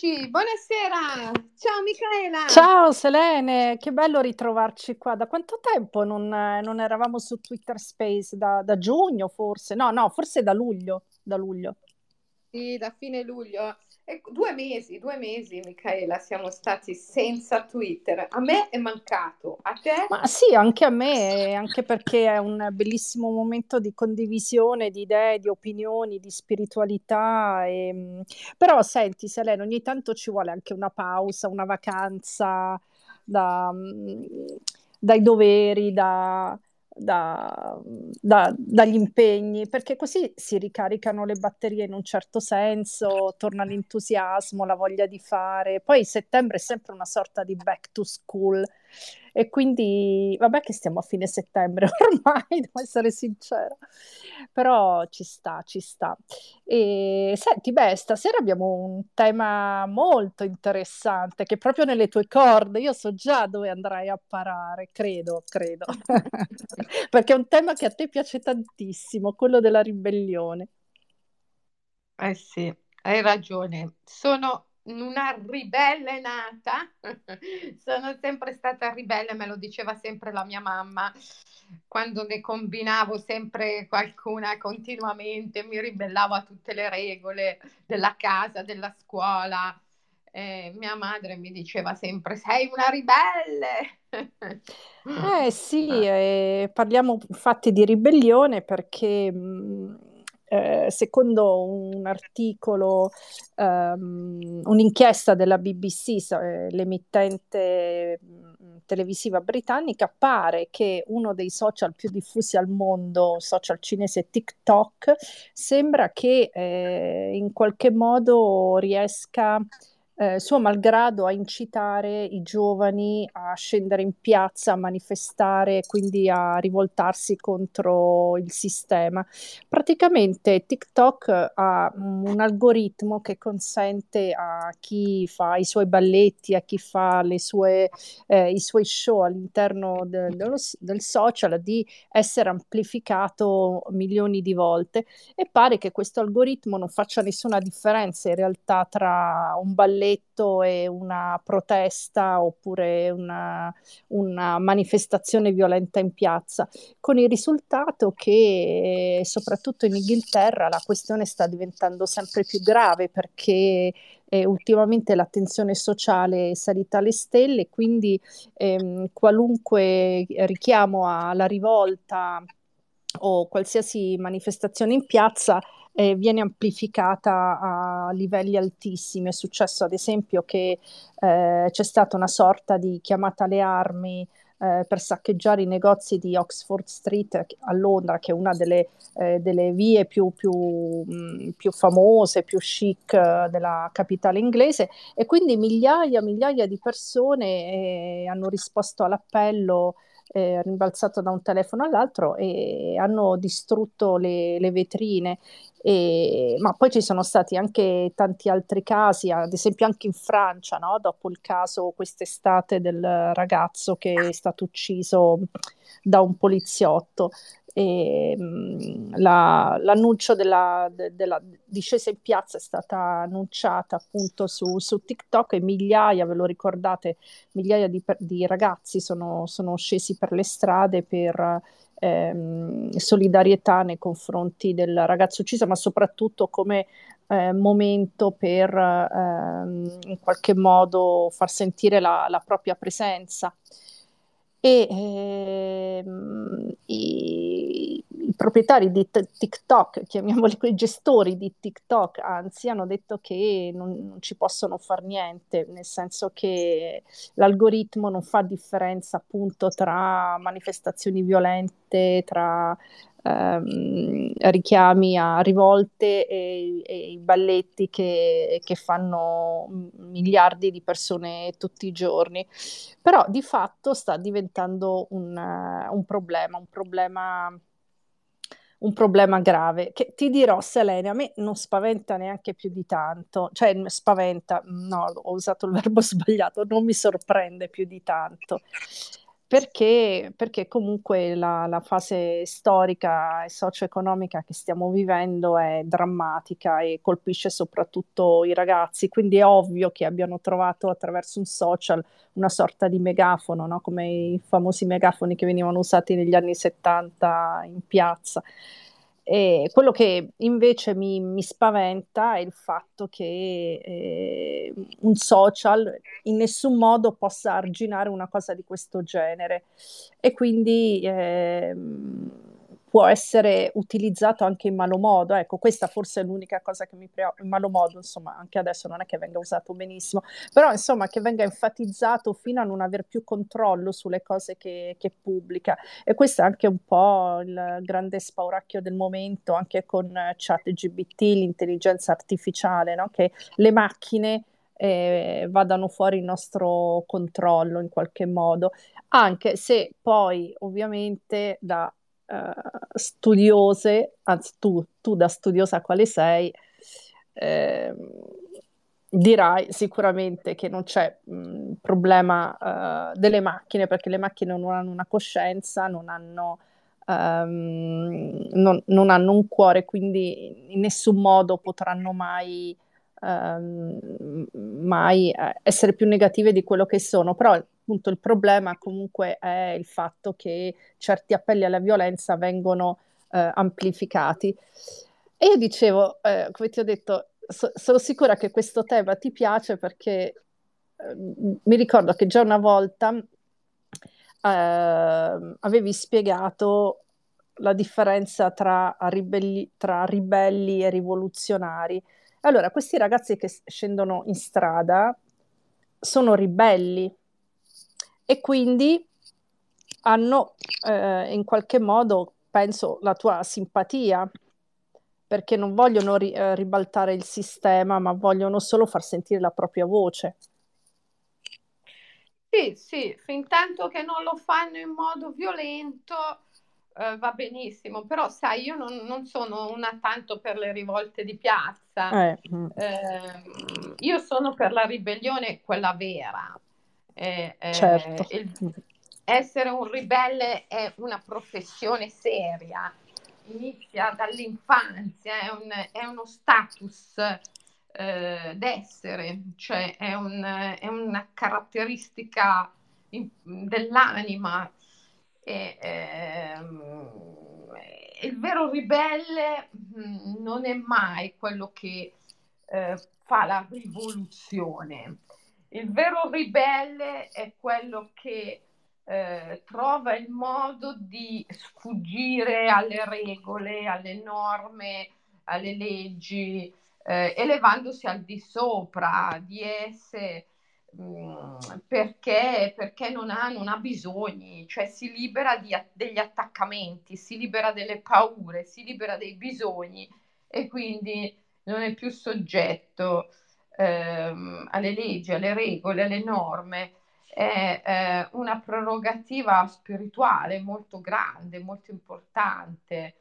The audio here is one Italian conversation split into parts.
Eccoci, buonasera. Ciao Michaela. Ciao Selene, che bello ritrovarci qua. Da quanto tempo non, non eravamo su Twitter Space? Da, da giugno forse? No, no, forse da luglio. Da luglio. Sì, da fine luglio. Due mesi, due mesi, Michaela, siamo stati senza Twitter. A me è mancato, a te? Ma sì, anche a me, anche perché è un bellissimo momento di condivisione di idee, di opinioni, di spiritualità. E... Però senti, Selene, ogni tanto ci vuole anche una pausa, una vacanza da, dai doveri, da, da, da, dagli impegni, perché così si ricaricano le batterie in un certo senso, torna l'entusiasmo, la voglia di fare. Poi settembre è sempre una sorta di back to school e quindi vabbè che stiamo a fine settembre ormai, devo essere sincera, però ci sta, ci sta. E senti, beh, stasera abbiamo un tema molto interessante che proprio nelle tue corde, io so già dove andrai a parare, credo, credo, perché è un tema che a te piace tantissimo, quello della ribellione. Eh sì, hai ragione. Sono una ribelle nata, sono sempre stata ribelle, me lo diceva sempre la mia mamma, quando ne combinavo sempre qualcuna continuamente, mi ribellavo a tutte le regole della casa, della scuola. Eh, mia madre mi diceva sempre sei una ribelle. eh sì, eh, parliamo infatti di ribellione perché mh, eh, secondo un articolo, um, un'inchiesta della BBC, eh, l'emittente mm, televisiva britannica, pare che uno dei social più diffusi al mondo, social cinese TikTok, sembra che eh, in qualche modo riesca eh, suo malgrado a incitare i giovani a scendere in piazza, a manifestare, quindi a rivoltarsi contro il sistema. Praticamente TikTok ha un algoritmo che consente a chi fa i suoi balletti, a chi fa sue, eh, i suoi show all'interno de- dello, del social di essere amplificato milioni di volte e pare che questo algoritmo non faccia nessuna differenza in realtà tra un balletto balletto e una protesta oppure una, una manifestazione violenta in piazza, con il risultato che soprattutto in Inghilterra la questione sta diventando sempre più grave perché eh, ultimamente l'attenzione sociale è salita alle stelle, quindi ehm, qualunque richiamo alla rivolta o qualsiasi manifestazione in piazza eh, viene amplificata a livelli altissimi. È successo ad esempio che eh, c'è stata una sorta di chiamata alle armi eh, per saccheggiare i negozi di Oxford Street a Londra, che è una delle, eh, delle vie più, più, mh, più, famose, più chic eh, della capitale inglese, e quindi migliaia e migliaia di persone eh, hanno risposto all'appello eh, rimbalzato da un telefono all'altro e hanno distrutto le, le vetrine. E, ma poi ci sono stati anche tanti altri casi, ad esempio anche in Francia, no? dopo il caso quest'estate del ragazzo che è stato ucciso da un poliziotto. E, mh, la, l'annuncio della, de, della, discesa in piazza è stata annunciata appunto su, su TikTok e migliaia, ve lo ricordate, migliaia di, di ragazzi sono, sono, scesi per le strade per ehm, solidarietà nei confronti del ragazzo ucciso, ma soprattutto come eh, momento per ehm, in qualche modo far sentire la, la propria presenza e ehm, i, i, proprietari di t- TikTok, chiamiamoli quei gestori di TikTok, anzi hanno detto che non, non, ci possono fare niente, nel senso che l'algoritmo non fa differenza appunto tra manifestazioni violente, tra ehm, richiami a rivolte e, e i balletti che, che, fanno miliardi di persone tutti i giorni. Però di fatto sta diventando un, un problema, un problema un problema grave che ti dirò Selene a me non spaventa neanche più di tanto cioè spaventa no ho usato il verbo sbagliato non mi sorprende più di tanto perché, perché comunque la, la fase storica e socio-economica che stiamo vivendo è drammatica e colpisce soprattutto i ragazzi, quindi è ovvio che abbiano trovato attraverso un social una sorta di megafono, no? come i famosi megafoni che venivano usati negli anni 70 in piazza. E quello che invece mi, mi, spaventa è il fatto che eh, un social in nessun modo possa arginare una cosa di questo genere. E quindi eh, può essere utilizzato anche in malo modo. Ecco, questa forse è l'unica cosa che mi preoccupa, in malo modo, insomma, anche adesso non è che venga usato benissimo, però insomma che venga enfatizzato fino a non aver più controllo sulle cose che, che pubblica. E questo è anche un po' il grande spauracchio del momento, anche con ChatGBT, l'intelligenza artificiale, no? che le macchine eh, vadano fuori il nostro controllo in qualche modo, anche se poi ovviamente da uh, studiose, anzi tu, tu, da studiosa quale sei, eh, dirai sicuramente che non c'è mh, problema uh, delle macchine perché le macchine non hanno una coscienza, non hanno, um, non, non hanno un cuore, quindi in nessun modo potranno mai um, mai eh, essere più negative di quello che sono, però appunto il problema comunque è il fatto che certi appelli alla violenza vengono eh, amplificati. E io dicevo, eh, come ti ho detto, so, sono sicura che questo tema ti piace perché eh, mi ricordo che già una volta eh, avevi spiegato la differenza tra ribelli, tra ribelli e rivoluzionari. Allora, questi ragazzi che scendono in strada sono ribelli e quindi hanno eh, in qualche modo, penso, la tua simpatia, perché non vogliono ri- eh, ribaltare il sistema, ma vogliono solo far sentire la propria voce. Sì, sì, fin tanto che non lo fanno in modo violento, eh, va benissimo, però sai, io non, non, sono una tanto per le rivolte di piazza, eh. Eh, io sono per la ribellione, quella vera. Certo. Il, essere un ribelle è una professione seria, inizia dall'infanzia, è, un, è uno status eh, d'essere, cioè è, un, è una caratteristica in, dell'anima e, ehm, il vero ribelle mm, non è mai quello che eh, fa la rivoluzione. Il vero ribelle è quello che eh, trova il modo di sfuggire alle regole, alle norme, alle leggi, eh, elevandosi al di sopra di esse Mm, perché, perché non, ha, non ha bisogni, cioè si libera di, degli attaccamenti, si libera delle paure, si libera dei bisogni e quindi non è più soggetto ehm, alle leggi, alle regole, alle norme. È eh, una prerogativa spirituale molto grande, molto importante.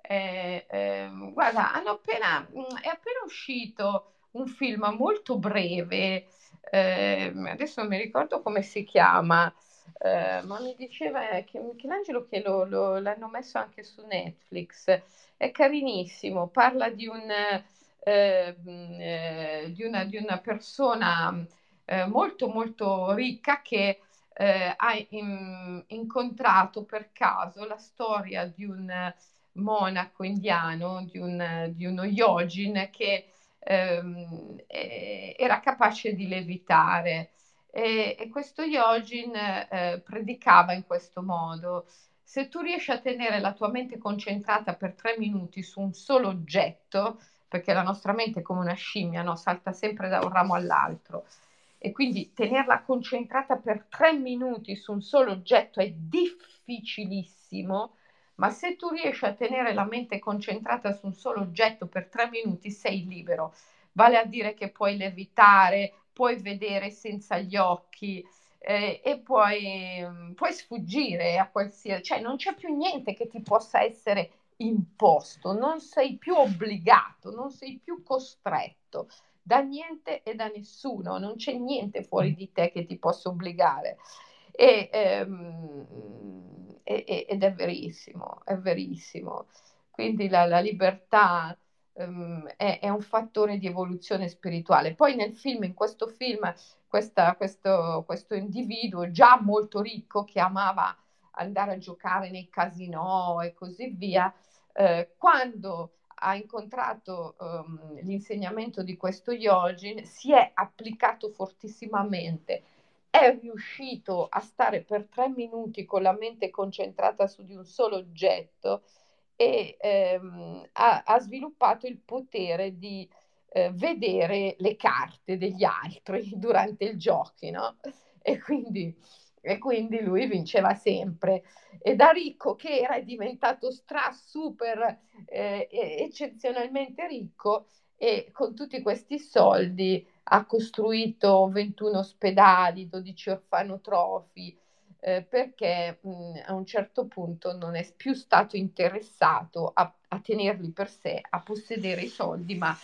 Eh, eh, guarda, appena, mm, è appena uscito un film molto breve eh, adesso non mi ricordo come si chiama, eh, ma mi diceva che Michelangelo che lo, lo, l'hanno messo anche su Netflix, è carinissimo, parla di, un, eh, eh di, una, di una, persona eh, molto molto ricca che eh, ha in, incontrato per caso la storia di un monaco indiano, di, un, di uno yogin che ehm, era capace di levitare. E, e questo yogin eh, predicava in questo modo. Se tu riesci a tenere la tua mente concentrata per tre minuti su un solo oggetto, perché la nostra mente è come una scimmia, no? salta sempre da un ramo all'altro, e quindi tenerla concentrata per tre minuti su un solo oggetto è difficilissimo, ma se tu riesci a tenere la mente concentrata su un solo oggetto per tre minuti, sei libero. Vale a dire che puoi levitare, puoi vedere senza gli occhi eh, e puoi, mm, puoi sfuggire a qualsiasi... cioè non c'è più niente che ti possa essere imposto, non sei più obbligato, non sei più costretto da niente e da nessuno, non c'è niente fuori di te che ti possa obbligare. E, ehm, ed è verissimo, è verissimo. Quindi la, la libertà um, è, è, un fattore di evoluzione spirituale. Poi nel film, in questo film, questa, questo, questo individuo già molto ricco che amava andare a giocare nei casinò e così via, eh, quando ha incontrato um, l'insegnamento di questo Yogin, si è applicato fortissimamente, è riuscito a stare per tre minuti con la mente concentrata su di un solo oggetto e ehm, ha, ha, sviluppato il potere di eh, vedere le carte degli altri durante il gioco, no? E quindi e quindi lui vinceva sempre. E da ricco che era diventato stra super eh, eccezionalmente ricco e con tutti questi soldi ha costruito 21 ospedali, 12 orfanotrofi, eh, perché mh, a un certo punto non è più stato interessato a, a tenerli per sé, a possedere i soldi, ma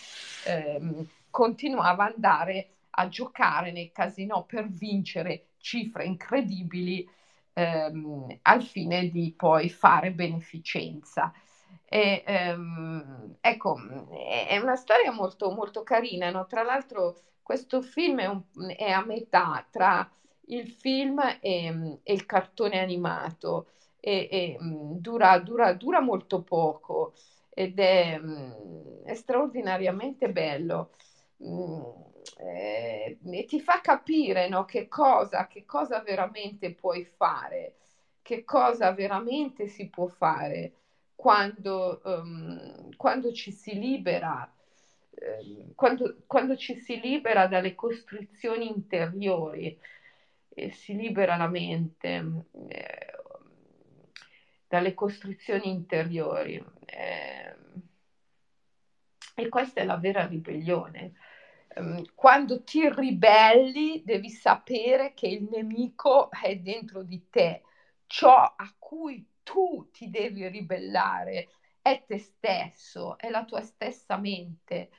ehm, continuava ad andare a giocare nei casinò per vincere cifre incredibili ehm, al fine di poi fare beneficenza. E, ehm, ecco, è una storia molto, molto carina. No? Tra l'altro, questo film è, un, è, a metà tra il film e, e il cartone animato e, e dura, dura, dura, molto poco ed è, è straordinariamente bello. Mm, eh, e ti fa capire no, che, cosa, che cosa veramente puoi fare, che cosa veramente si può fare quando, um, quando ci si libera. Eh, quando, quando, ci si libera dalle costrizioni interiori e si libera la mente eh, dalle costrizioni interiori. Eh, e questa è la vera ribellione. Ehm, quando ti ribelli devi sapere che il nemico è dentro di te, ciò a cui tu ti devi ribellare è te stesso, è la tua stessa mente.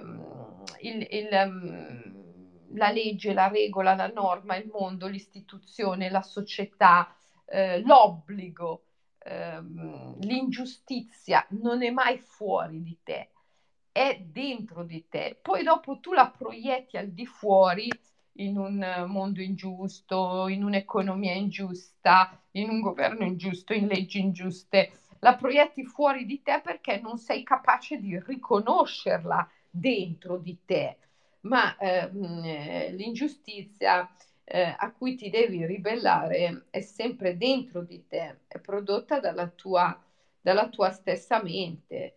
Um, il, il, um, la legge, la regola, la norma, il mondo, l'istituzione, la società, eh, l'obbligo, ehm, l'ingiustizia non è mai fuori di te è dentro di te, poi dopo tu la proietti al di fuori in un mondo ingiusto, in un'economia ingiusta, in un governo ingiusto, in leggi ingiuste, la proietti fuori di te perché non sei capace di riconoscerla dentro di te. Ma ehm, eh, l'ingiustizia eh, a cui ti devi ribellare è sempre dentro di te, è prodotta dalla tua, dalla tua stessa mente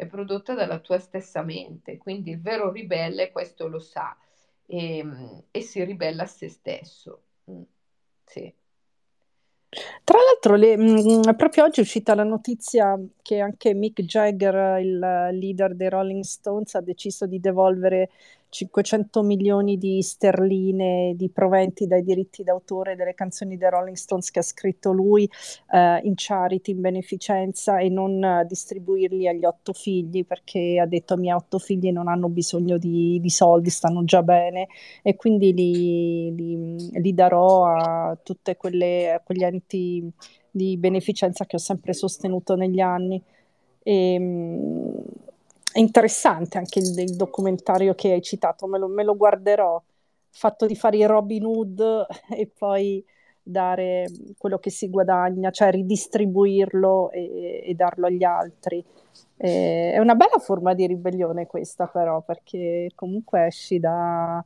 è prodotta dalla tua stessa mente, quindi il vero ribelle questo lo sa e, ehm, e si ribella a se stesso. Mm, sì. Tra l'altro, le, mh, mm, proprio oggi è uscita la notizia che anche Mick Jagger, il leader dei Rolling Stones, ha deciso di devolvere 500 milioni di sterline di proventi dai diritti d'autore delle canzoni dei Rolling Stones che ha scritto lui eh, in charity, in beneficenza e non uh, distribuirli agli otto figli perché ha detto i miei otto figli non hanno bisogno di, di soldi, stanno già bene e quindi li, li, li darò a tutti quegli enti di beneficenza che ho sempre sostenuto negli anni. E, ehm, è interessante anche il, il, documentario che hai citato, me lo, me lo guarderò. Fatto di fare i Robin Hood e poi dare quello che si guadagna, cioè ridistribuirlo e, e darlo agli altri. Eh, è una bella forma di ribellione questa però, perché comunque esci da,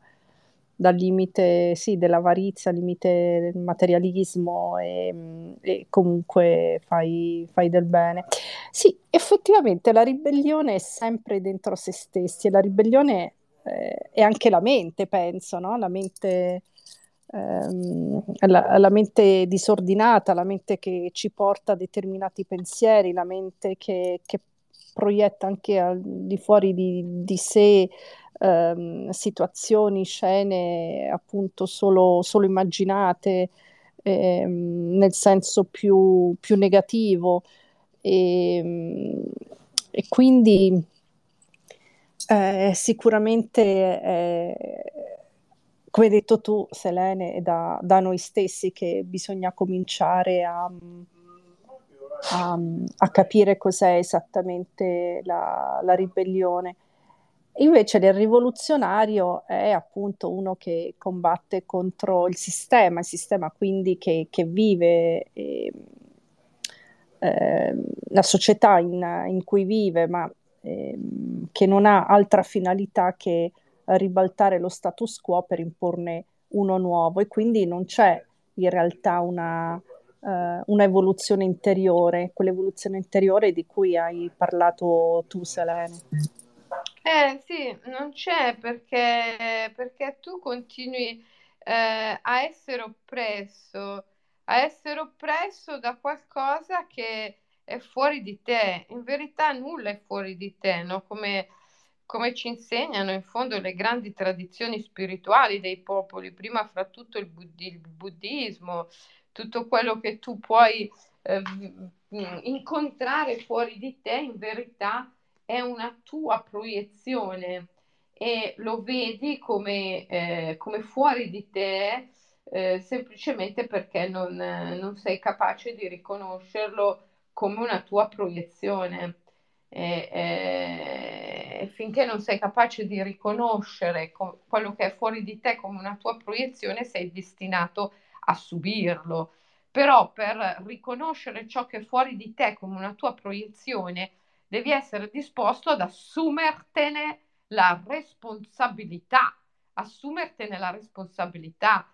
dal limite sì, dell'avarizia, al limite del materialismo e, e comunque fai, fai, del bene. Sì, effettivamente la ribellione è sempre dentro se stessi e la ribellione eh, è anche la mente, penso, no? la, mente, ehm, la, la mente disordinata, la mente che ci porta a determinati pensieri, la mente che, che proietta anche al di fuori di, di sé ehm, situazioni, scene appunto solo, solo immaginate ehm, nel senso più, più negativo e, ehm, e quindi eh, sicuramente eh, come hai detto tu, Selene, è da, da noi stessi che bisogna cominciare a, a, a capire cos'è esattamente la, la ribellione. Invece il rivoluzionario è appunto uno che combatte contro il sistema, il sistema quindi che, che vive eh, eh, la società in, in, cui vive, ma eh, che non ha altra finalità che ribaltare lo status quo per imporne uno nuovo e quindi non c'è in realtà una, uh, una evoluzione interiore, quell'evoluzione interiore di cui hai parlato tu, Selene. Eh sì, non c'è perché, perché tu continui eh, a essere oppresso, a essere oppresso da qualcosa che è fuori di te. In verità nulla è fuori di te, no? Come, come ci insegnano in fondo le grandi tradizioni spirituali dei popoli, prima fra tutto il, buddi- il buddismo, tutto quello che tu puoi eh, incontrare fuori di te, in verità è una tua proiezione e lo vedi come, eh, come fuori di te eh, semplicemente perché non, non, sei capace di riconoscerlo come una tua proiezione. E, e, finché non sei capace di riconoscere co- quello che è fuori di te come una tua proiezione, sei destinato a subirlo. Però per riconoscere ciò che è fuori di te come una tua proiezione, devi essere disposto ad assumertene la responsabilità, assumertene la responsabilità.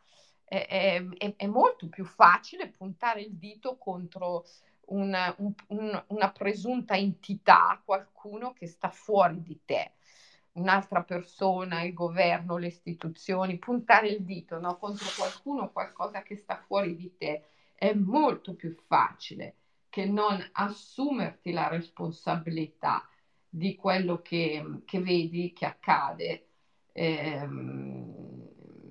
È, è, è molto più facile puntare il dito contro una, un, un, una presunta entità, qualcuno che sta fuori di te un'altra persona, il governo, le istituzioni, puntare il dito no, contro qualcuno, qualcosa che sta fuori di te, è molto più facile che non assumerti la responsabilità di quello che, che vedi che accade. Eh,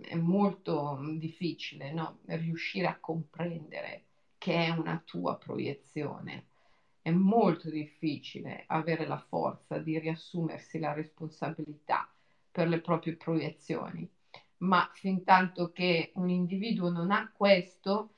è molto difficile no? riuscire a comprendere che è una tua proiezione. È molto difficile avere la forza di riassumersi la responsabilità per le proprie proiezioni, ma fin tanto che un individuo non ha questo,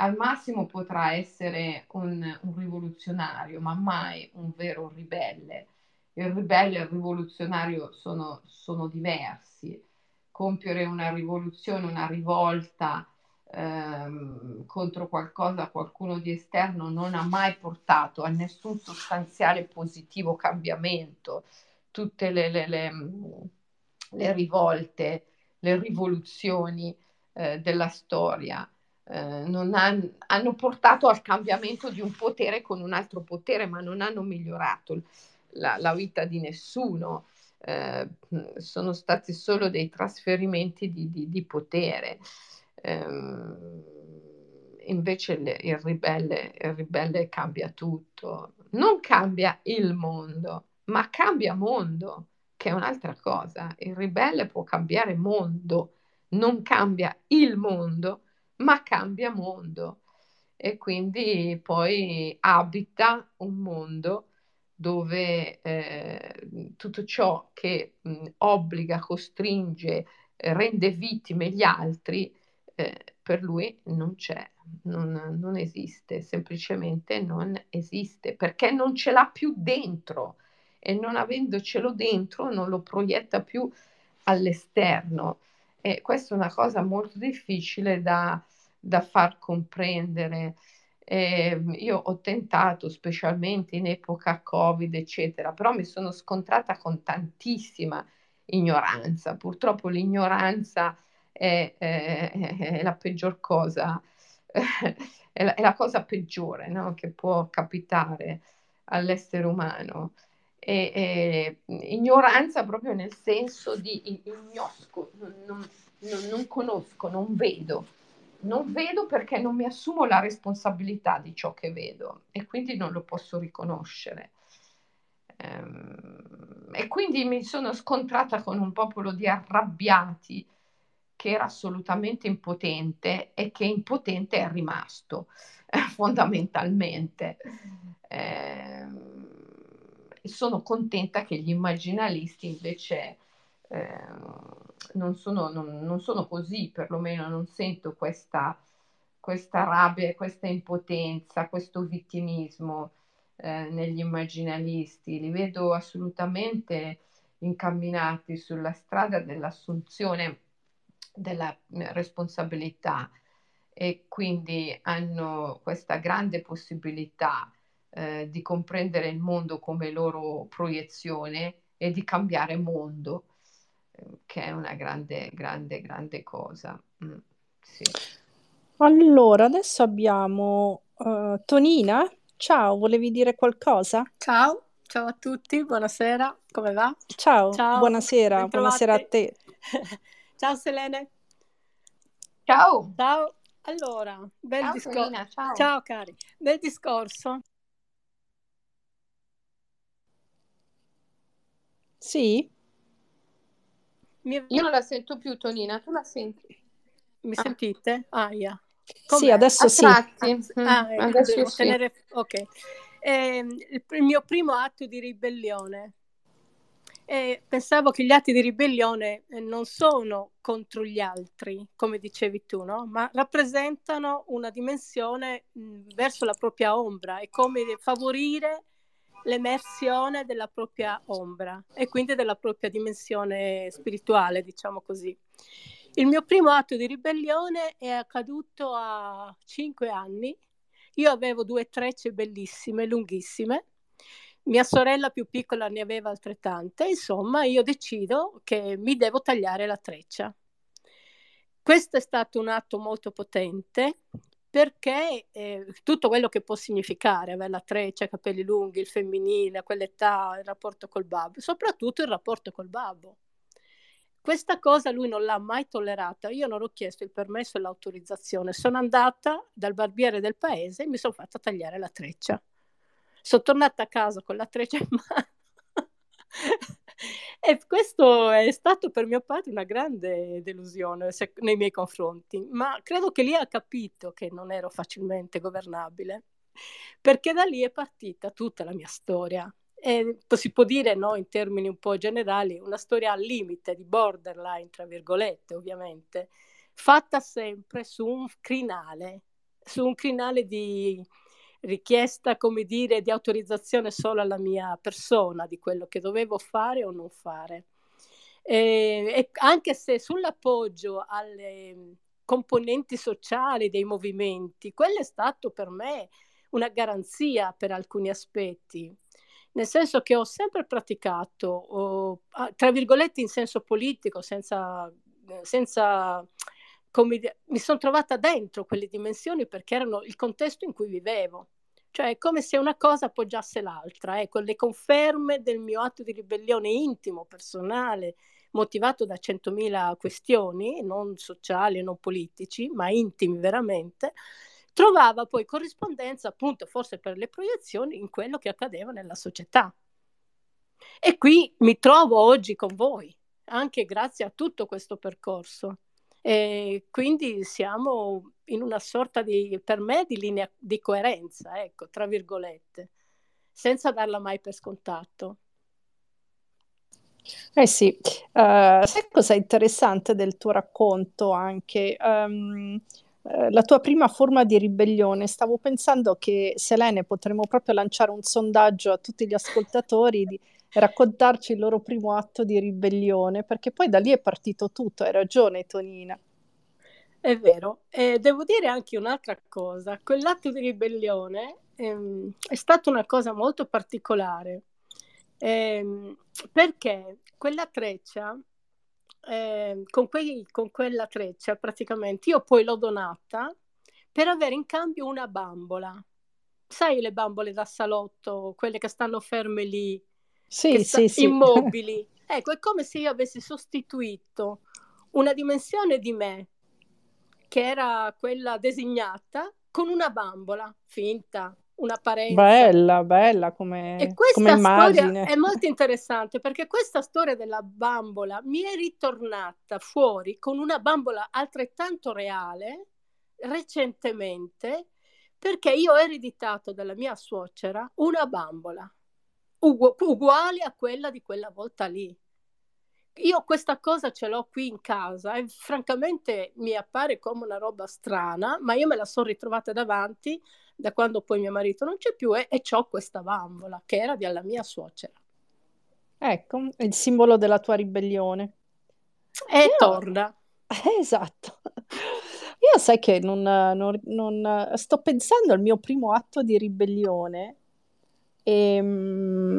al massimo potrà essere un, un rivoluzionario, ma mai un vero ribelle. Il ribelle e il rivoluzionario sono, sono diversi. Compiere una rivoluzione, una rivolta ehm, contro qualcosa, qualcuno di esterno, non ha mai portato a nessun sostanziale positivo cambiamento. Tutte le, le, le, le rivolte, le rivoluzioni eh, della storia eh, han, hanno portato al cambiamento di un potere con un altro potere, ma non hanno migliorato la, la vita di nessuno. Eh, sono stati solo dei trasferimenti di, di, di potere. Eh, invece il, il, ribelle, il ribelle cambia tutto. Non cambia il mondo, ma cambia mondo, che è un'altra cosa. Il ribelle può cambiare mondo, non cambia il mondo, ma cambia mondo e quindi poi abita un mondo dove eh, tutto ciò che mh, obbliga, costringe, eh, rende vittime gli altri, eh, per lui non c'è, non, non, esiste, semplicemente non esiste, perché non ce l'ha più dentro e non avendocelo dentro non lo proietta più all'esterno. E questa è una cosa molto difficile da, da far comprendere. Eh, io ho tentato, specialmente in epoca Covid, eccetera, però mi sono scontrata con tantissima ignoranza. Purtroppo l'ignoranza è, è, è la peggior cosa, è la, è la cosa peggiore no? che può capitare all'essere umano. E, e, ignoranza proprio nel senso di ignosco, non, non, non conosco, non vedo non vedo perché non mi assumo la responsabilità di ciò che vedo e quindi non lo posso riconoscere. Ehm, e quindi mi sono scontrata con un popolo di arrabbiati che era assolutamente impotente e che impotente è rimasto eh, fondamentalmente. Eh, sono contenta che gli immaginalisti invece eh, non sono, non, non sono così, perlomeno non sento questa, questa rabbia, questa impotenza, questo vittimismo eh, negli immaginalisti, li vedo assolutamente incamminati sulla strada dell'assunzione della eh, responsabilità e quindi hanno questa grande possibilità eh, di comprendere il mondo come loro proiezione e di cambiare mondo, eh, che è una grande, grande, grande cosa. Mm, sì. Allora, adesso abbiamo uh, Tonina. Ciao, volevi dire qualcosa? Ciao, ciao a tutti, buonasera, come va? Ciao, ciao buonasera, buonasera a te. ciao Selene. Ciao. Ciao. Allora, bel discorso. Ciao. ciao cari, bel discorso. Sì? Mi... Io non la sento più, Tonina, tu la senti? Mi ah. sentite? Ah, yeah. Sì, adesso sì. Mm, ah, ecco, adesso sì. Tenere... Ok. Eh, il mio primo atto di ribellione. Eh, pensavo che gli atti di ribellione eh, non sono contro gli altri, come dicevi tu, no? ma rappresentano una dimensione mh, verso la propria ombra, è come favorire l'emersione della propria ombra e quindi della propria dimensione spirituale, diciamo così. Il mio primo atto di ribellione è accaduto a cinque anni. Io avevo due trecce bellissime, lunghissime. Mia sorella più piccola ne aveva altrettante. Insomma, io decido che mi devo tagliare la treccia. Questo è stato un atto molto potente perché eh, tutto quello che può significare avere la treccia, i capelli lunghi, il femminile, quell'età, il rapporto col babbo, soprattutto il rapporto col babbo. Questa cosa lui non l'ha mai tollerata. Io non ho chiesto il permesso e l'autorizzazione. Sono andata dal barbiere del paese e mi sono fatta tagliare la treccia. Sono tornata a casa con la treccia in mano. E questo è stato per mio padre una grande delusione se, nei miei confronti, ma credo che lì ha capito che non ero facilmente governabile, perché da lì è partita tutta la mia storia. E si può dire no, in termini un po' generali, una storia al limite di borderline, tra virgolette ovviamente, fatta sempre su un crinale, su un crinale di richiesta, come dire, di autorizzazione solo alla mia persona, di quello che dovevo fare o non fare. E, e anche se sull'appoggio alle componenti sociali dei movimenti, quello è stato per me una garanzia per alcuni aspetti nel senso che ho sempre praticato, oh, tra virgolette in senso politico, senza, senza come, mi sono trovata dentro quelle dimensioni perché erano il contesto in cui vivevo. Cioè è come se una cosa appoggiasse l'altra, ecco, le conferme del mio atto di ribellione intimo, personale, motivato da centomila questioni, non sociali, non politici, ma intimi veramente, trovava poi corrispondenza appunto forse per le proiezioni in quello che accadeva nella società. E qui mi trovo oggi con voi, anche grazie a tutto questo percorso. E quindi siamo in una sorta di, per me, di linea di coerenza, ecco, tra virgolette, senza darla mai per scontato. Eh sì, uh, sai cosa è interessante del tuo racconto anche? Um, la tua prima forma di ribellione, stavo pensando che Selene potremmo proprio lanciare un sondaggio a tutti gli ascoltatori di raccontarci il loro primo atto di ribellione, perché poi da lì è partito tutto, hai ragione Tonina. È vero, e devo dire anche un'altra cosa, quell'atto di ribellione ehm, è stata una cosa molto particolare, ehm, perché quella treccia eh, con, quei, con quella treccia praticamente io poi l'ho donata per avere in cambio una bambola. Sai le bambole da salotto, quelle che stanno ferme lì, sì, sta- sì, immobili. ecco, è come se io avessi sostituito una dimensione di me, che era quella designata, con una bambola finta, un'apparenza. Bella, bella come, e questa come immagine. è molto interessante perché questa storia della bambola mi è ritornata fuori con una bambola altrettanto reale recentemente perché io ho ereditato dalla mia suocera una bambola ugu- uguale a quella di quella volta lì. io questa cosa ce l'ho qui in casa e francamente mi appare come una roba strana, ma io me la sono ritrovata davanti da quando poi mio marito non c'è più e, e ho questa bambola che era della mia suocera. Ecco, è il simbolo della tua ribellione. E io... torna. Esatto. Io sai che non, non, non, sto pensando al mio primo atto di ribellione e ehm,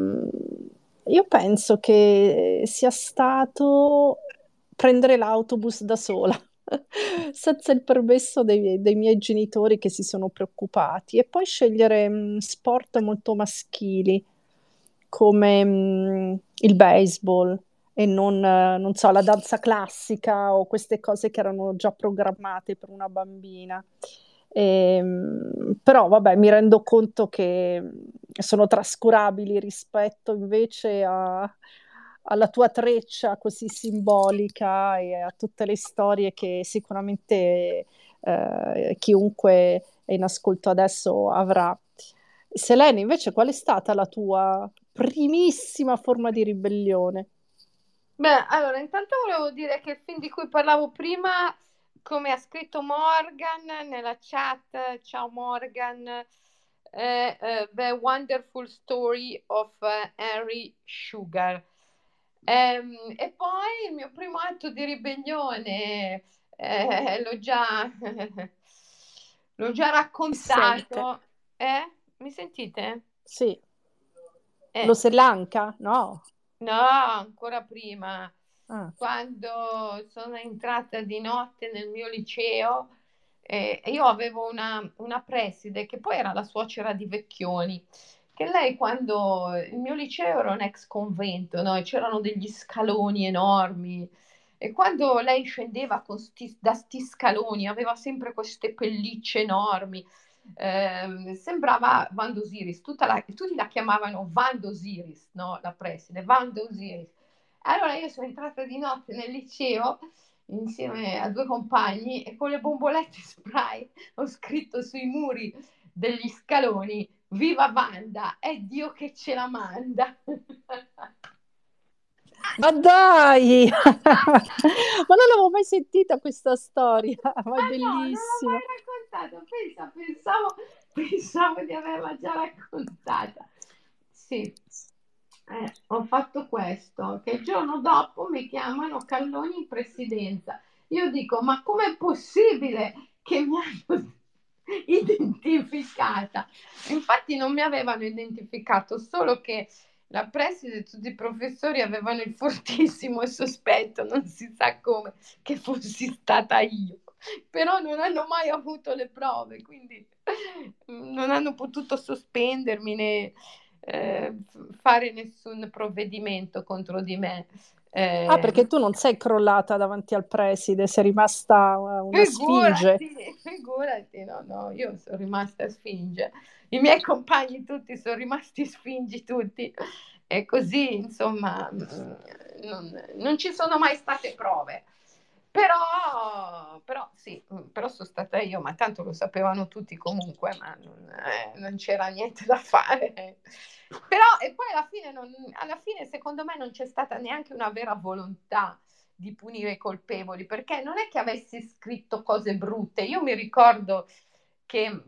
io penso che sia stato prendere l'autobus da sola, senza il permesso dei, dei miei genitori che si sono preoccupati, e poi scegliere mm, sport molto maschili come mm, il baseball e non, non so, la danza classica o queste cose che erano già programmate per una bambina. Ehm, però vabbè, mi rendo conto che sono trascurabili rispetto invece a, alla tua treccia così simbolica e a tutte le storie che sicuramente eh, chiunque è in ascolto adesso avrà. Selene, invece, qual è stata la tua primissima forma di ribellione? Beh, allora, intanto volevo dire che il film di cui parlavo prima come ha scritto Morgan nella chat, ciao Morgan, è uh, The Wonderful Story of uh, Henry Sugar. Um, e poi il mio primo atto di ribellione eh, l'ho, già, l'ho già raccontato. Eh? Mi sentite? Sì. Eh. Lo Sri Lanka? No. No, ancora prima. Ah. Quando sono entrata di notte nel mio liceo, eh, io avevo una, una preside che poi era la suocera di Vecchioni, che lei quando il mio liceo era un ex convento, no? c'erano degli scaloni enormi. E quando lei scendeva sti, da sti scaloni aveva sempre queste pellicce enormi, eh, sembrava Vando Osiris, tutti la chiamavano Vando Osiris, no? la preside, Vando Osiris. Allora io sono entrata di notte nel liceo insieme a due compagni e con le bombolette spray ho scritto sui muri degli scaloni Viva Wanda, è Dio che ce la manda. Ma dai! ma non l'avevo mai sentita questa storia, ma è ah bellissima. No, non l'ho mai raccontata, Pensa, pensavo, pensavo di averla già raccontata. Sì eh, ho fatto questo, che il giorno dopo mi chiamano Calloni in presidenza. Io dico, ma com'è possibile che mi hanno identificata? Infatti non mi avevano identificato, solo che la preside e tutti i professori avevano il fortissimo sospetto, non si sa come, che fossi stata io. Però non hanno mai avuto le prove, quindi non hanno potuto sospendermi né, eh, fare nessun provvedimento contro di me. Eh, ah, perché tu non sei crollata davanti al preside, sei rimasta una figurati, sfinge. Figurati, no, no, io sono rimasta sfinge. I miei compagni tutti sono rimasti sfingi tutti. E così, insomma, mm, non, non ci sono mai state prove. Però, però sì, mm, però sono stata io, ma tanto lo sapevano tutti comunque, ma non, eh, non c'era niente da fare. Però, e poi alla fine, non, alla fine, secondo me, non c'è stata neanche una vera volontà di punire i colpevoli, perché non è che avessi scritto cose brutte. Io mi ricordo che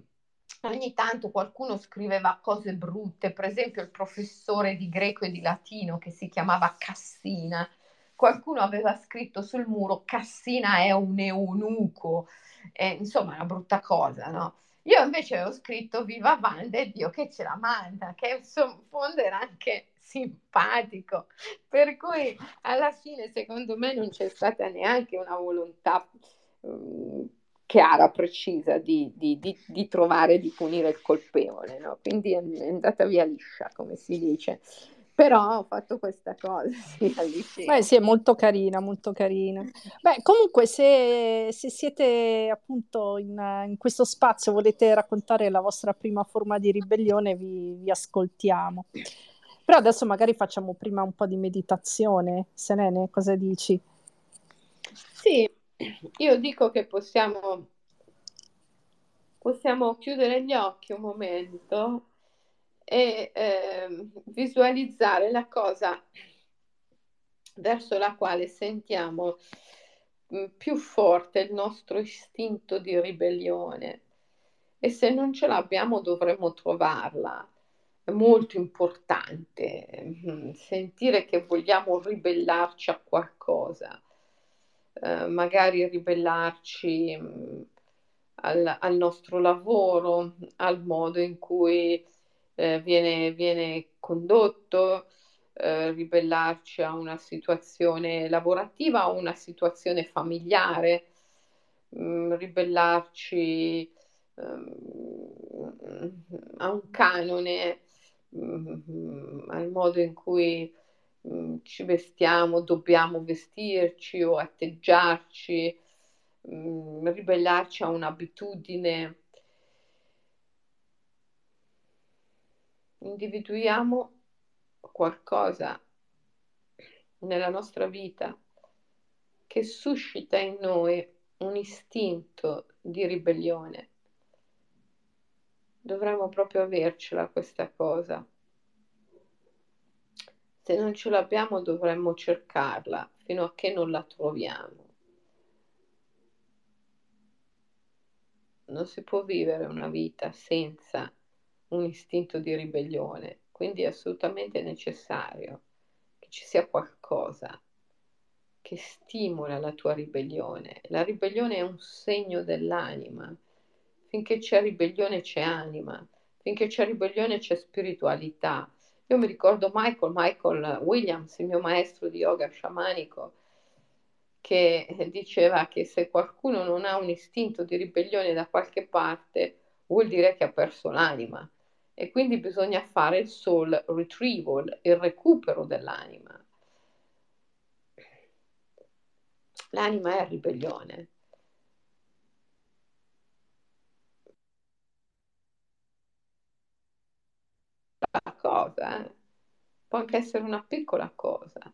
ogni tanto qualcuno scriveva cose brutte, per esempio il professore di greco e di latino che si chiamava Cassina qualcuno aveva scritto sul muro Cassina è un eunuco, eh, insomma una brutta cosa, no? Io invece ho scritto Viva Vanda e Dio che ce la manda, che in fondo era anche simpatico, per cui alla fine secondo me non c'è stata neanche una volontà um, chiara, precisa di, di, di, di, trovare, di punire il colpevole, no? quindi è andata via liscia, come si dice. Però ho fatto questa cosa, sì. Beh, sì, è molto carina, molto carina. Beh, comunque se, se siete appunto in, in, questo spazio, volete raccontare la vostra prima forma di ribellione, vi, vi ascoltiamo. Però adesso magari facciamo prima un po' di meditazione. Selene, cosa dici? Sì, io dico che possiamo, possiamo chiudere gli occhi un momento e eh, visualizzare la cosa verso la quale sentiamo mm, più forte il nostro istinto di ribellione e se non ce l'abbiamo dovremmo trovarla. È molto importante mm, sentire che vogliamo ribellarci a qualcosa, eh, magari ribellarci mm, al, al, nostro lavoro, al modo in cui eh, viene, viene condotto, eh, ribellarci a una situazione lavorativa o una situazione familiare, mh, mm, ribellarci um, a un canone, um, al modo in cui um, ci vestiamo, dobbiamo vestirci o atteggiarci, ribellarci a un'abitudine. Individuiamo qualcosa nella nostra vita che suscita in noi un istinto di ribellione. Dovremmo proprio avercela questa cosa. Se non ce l'abbiamo dovremmo cercarla fino a che non la troviamo. Non si può vivere una vita senza un istinto di ribellione quindi è assolutamente necessario che ci sia qualcosa che stimola la tua ribellione. La ribellione è un segno dell'anima. Finché c'è ribellione c'è anima, finché c'è ribellione c'è spiritualità. Io mi ricordo Michael, Michael Williams, il mio maestro di yoga sciamanico, che diceva che se qualcuno non ha un istinto di ribellione da qualche parte, vuol dire che ha perso l'anima e quindi bisogna fare il soul retrieval, il recupero dell'anima. L'anima è ribellione. La cosa, eh? può anche essere una piccola cosa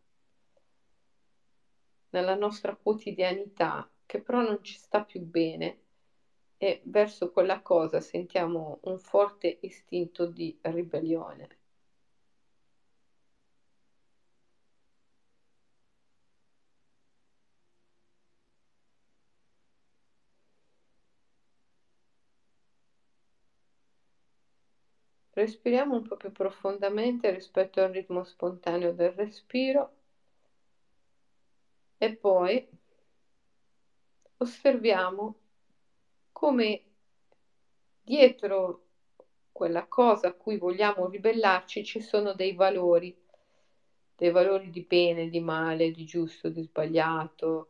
nella nostra quotidianità che però non ci sta più bene e verso quella cosa sentiamo un forte istinto di ribellione. Respiriamo un po' più profondamente rispetto al ritmo spontaneo del respiro e poi osserviamo come dietro quella cosa a cui vogliamo ribellarci ci sono dei valori, dei valori di bene, di male, di giusto, di sbagliato,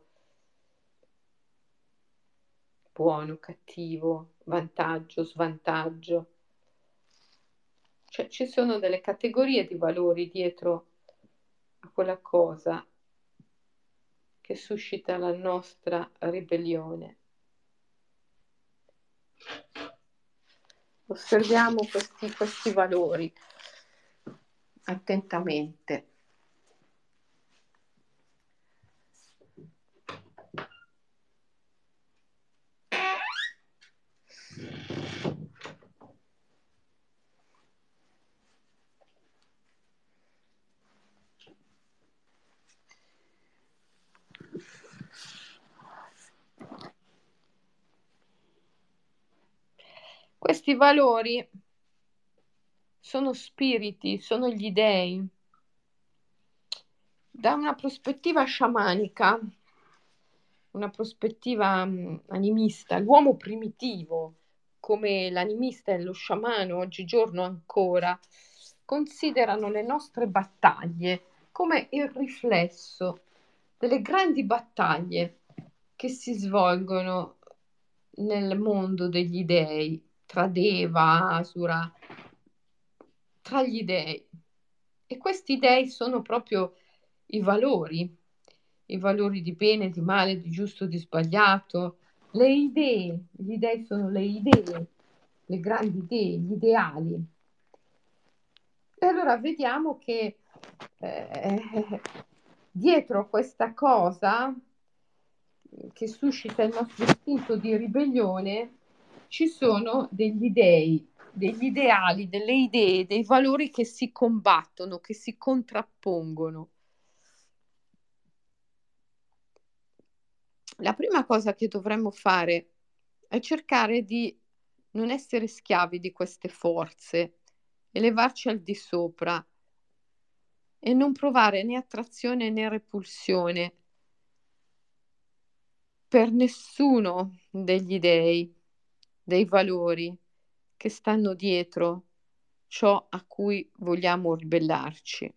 buono, cattivo, vantaggio, svantaggio. Cioè ci sono delle categorie di valori dietro a quella cosa che suscita la nostra ribellione. Osserviamo questi, questi valori attentamente. Questi valori sono spiriti, sono gli dei. Da una prospettiva sciamanica, una prospettiva mm, animista, l'uomo primitivo, come l'animista e lo sciamano oggigiorno ancora, considerano le nostre battaglie come il riflesso delle grandi battaglie che si svolgono nel mondo degli dei, tra Deva, Asura, tra gli dei. E questi dei sono proprio i valori, i valori di bene, di male, di giusto, di sbagliato, le idee, gli dei sono le idee, le grandi idee, gli ideali. E allora vediamo che eh, dietro questa cosa che suscita il nostro istinto di ribellione ci sono degli dei, degli ideali, delle idee, dei valori che si combattono, che si contrappongono. la prima cosa che dovremmo fare è cercare di non essere schiavi di queste forze, elevarci al di sopra e non provare né attrazione né repulsione per nessuno degli dei, dei valori che stanno dietro ciò a cui vogliamo ribellarci.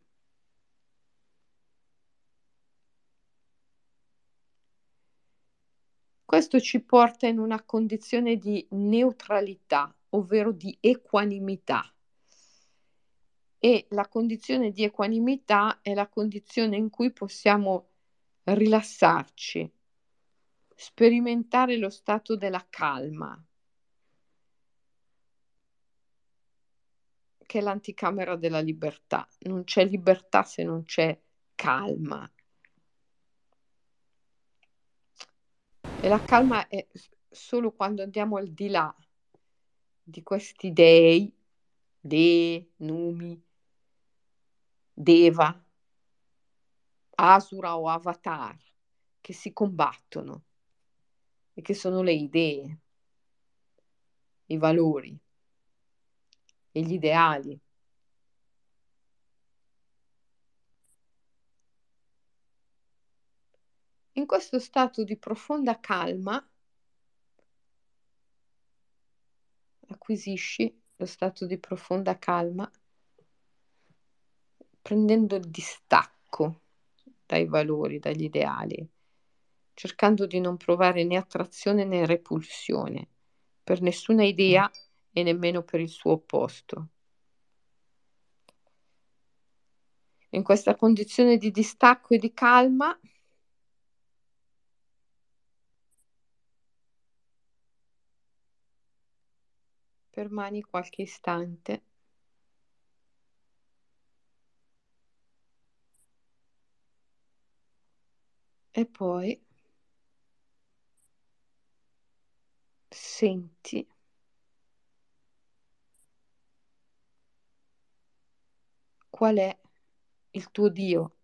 Questo ci porta in una condizione di neutralità, ovvero di equanimità. E la condizione di equanimità è la condizione in cui possiamo rilassarci, sperimentare lo stato della calma, che è l'anticamera della libertà. Non c'è libertà se non c'è calma. E la calma è solo quando andiamo al di là di questi dei, De, Numi, Deva, Asura o Avatar che si combattono e che sono le idee, i valori e gli ideali. In questo stato di profonda calma acquisisci lo stato di profonda calma prendendo il distacco dai valori, dagli ideali, cercando di non provare né attrazione né repulsione per nessuna idea e nemmeno per il suo opposto. In questa condizione di distacco e di calma permani qualche istante. E poi senti qual è il tuo Dio,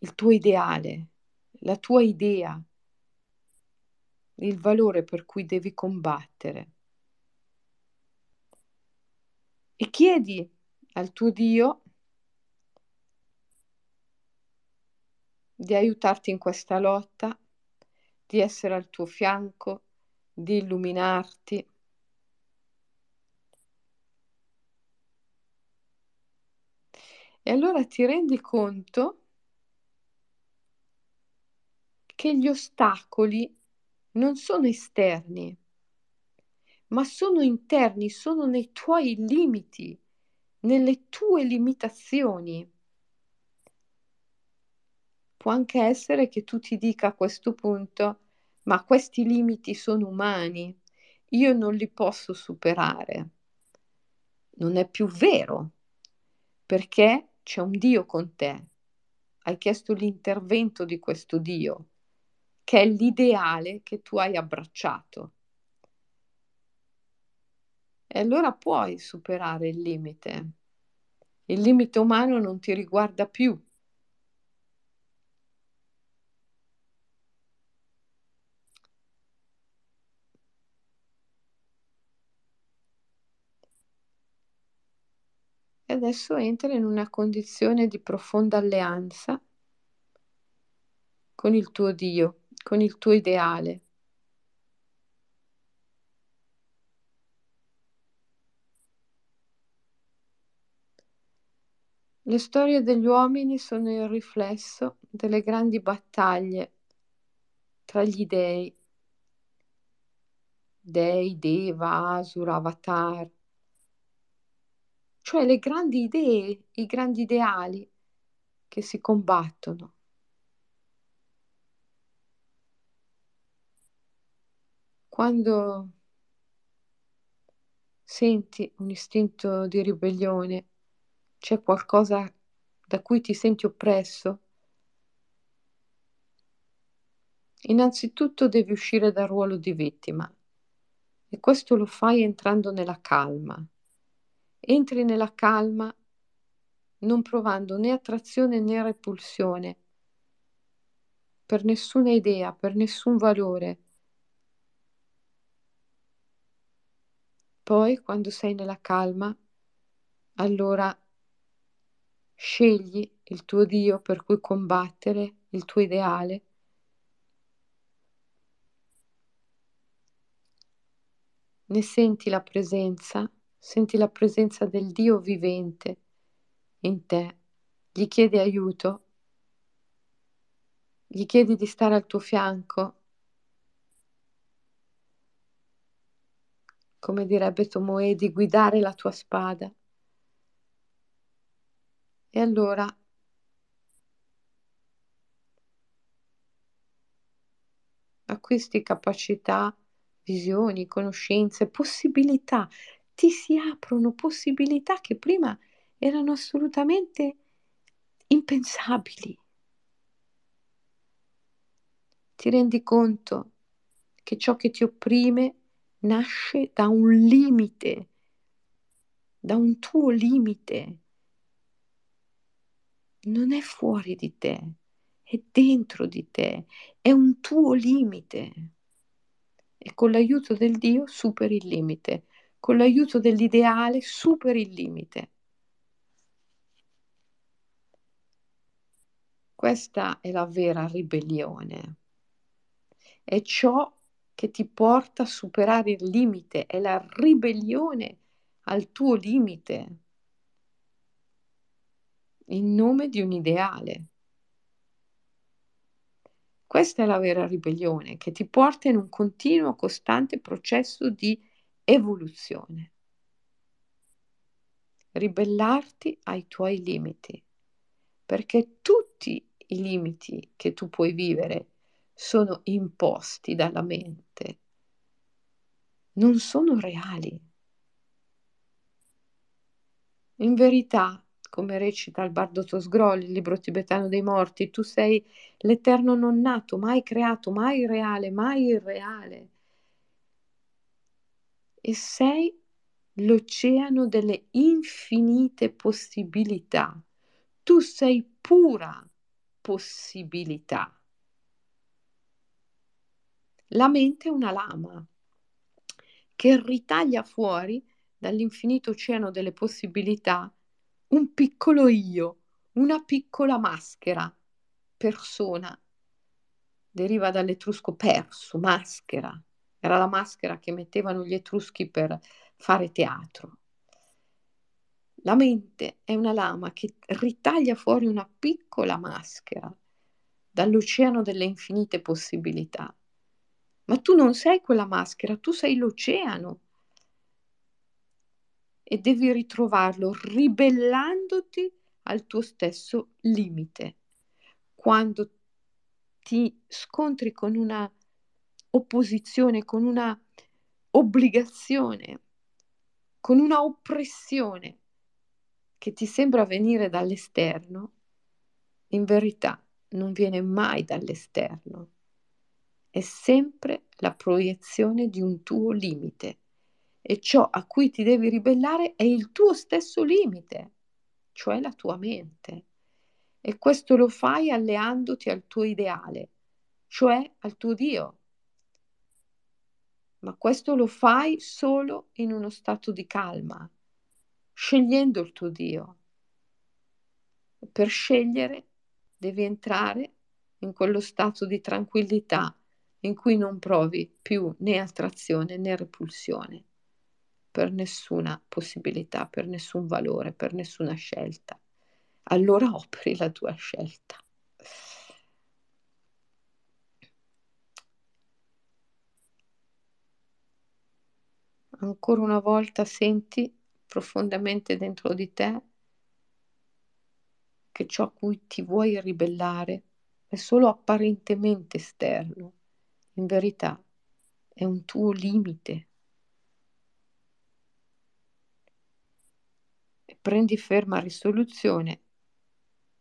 il tuo ideale, la tua idea, il valore per cui devi combattere. e chiedi al tuo Dio di aiutarti in questa lotta, di essere al tuo fianco, di illuminarti. E allora ti rendi conto che gli ostacoli non sono esterni, ma sono interni, sono nei tuoi limiti, nelle tue limitazioni. Può anche essere che tu ti dica a questo punto, ma questi limiti sono umani, io non li posso superare. Non è più vero, perché c'è un Dio con te. Hai chiesto l'intervento di questo Dio, che è l'ideale che tu hai abbracciato. E allora puoi superare il limite. Il limite umano non ti riguarda più. Adesso entra in una condizione di profonda alleanza con il tuo Dio, con il tuo ideale. Le storie degli uomini sono il riflesso delle grandi battaglie tra gli dei, dei, Deva, Asura, Avatar, cioè le grandi idee, i grandi ideali che si combattono. Quando senti un istinto di ribellione, c'è qualcosa da cui ti senti oppresso? Innanzitutto devi uscire dal ruolo di vittima e questo lo fai entrando nella calma. Entri nella calma non provando né attrazione né repulsione per nessuna idea, per nessun valore. Poi, quando sei nella calma, allora scegli il tuo Dio per cui combattere, il tuo ideale. Ne senti la presenza, senti la presenza del Dio vivente in te, gli chiedi aiuto, gli chiedi di stare al tuo fianco, come direbbe Tomoe, di guidare la tua spada. E allora acquisti capacità, visioni, conoscenze, possibilità, ti si aprono possibilità che prima erano assolutamente impensabili. Ti rendi conto che ciò che ti opprime nasce da un limite, da un tuo limite. Non è fuori di te, è dentro di te, è un tuo limite. E con l'aiuto del Dio superi il limite, con l'aiuto dell'ideale superi il limite. Questa è la vera ribellione. È ciò che ti porta a superare il limite, è la ribellione al tuo limite in nome di un ideale. Questa è la vera ribellione che ti porta in un continuo, costante processo di evoluzione. Ribellarti ai tuoi limiti, perché tutti i limiti che tu puoi vivere sono imposti dalla mente, non sono reali. In verità, come recita il bardo Tosgrol, il libro tibetano dei morti, tu sei l'eterno non nato, mai creato, mai reale, mai irreale. E sei l'oceano delle infinite possibilità. Tu sei pura possibilità. La mente è una lama che ritaglia fuori dall'infinito oceano delle possibilità un piccolo io, una piccola maschera, persona. Deriva dall'etrusco perso, maschera. Era la maschera che mettevano gli etruschi per fare teatro. La mente è una lama che ritaglia fuori una piccola maschera dall'oceano delle infinite possibilità ma tu non sei quella maschera, tu sei l'oceano. E devi ritrovarlo ribellandoti al tuo stesso limite. Quando ti scontri con una opposizione, con una obbligazione, con una oppressione che ti sembra venire dall'esterno, in verità non viene mai dall'esterno, è sempre la proiezione di un tuo limite e ciò a cui ti devi ribellare è il tuo stesso limite, cioè la tua mente. E questo lo fai alleandoti al tuo ideale, cioè al tuo Dio. Ma questo lo fai solo in uno stato di calma, scegliendo il tuo Dio. Per scegliere devi entrare in quello stato di tranquillità in cui non provi più né attrazione né repulsione per nessuna possibilità, per nessun valore, per nessuna scelta. Allora operi la tua scelta. Ancora una volta senti profondamente dentro di te che ciò a cui ti vuoi ribellare è solo apparentemente esterno in verità è un tuo limite. E prendi ferma risoluzione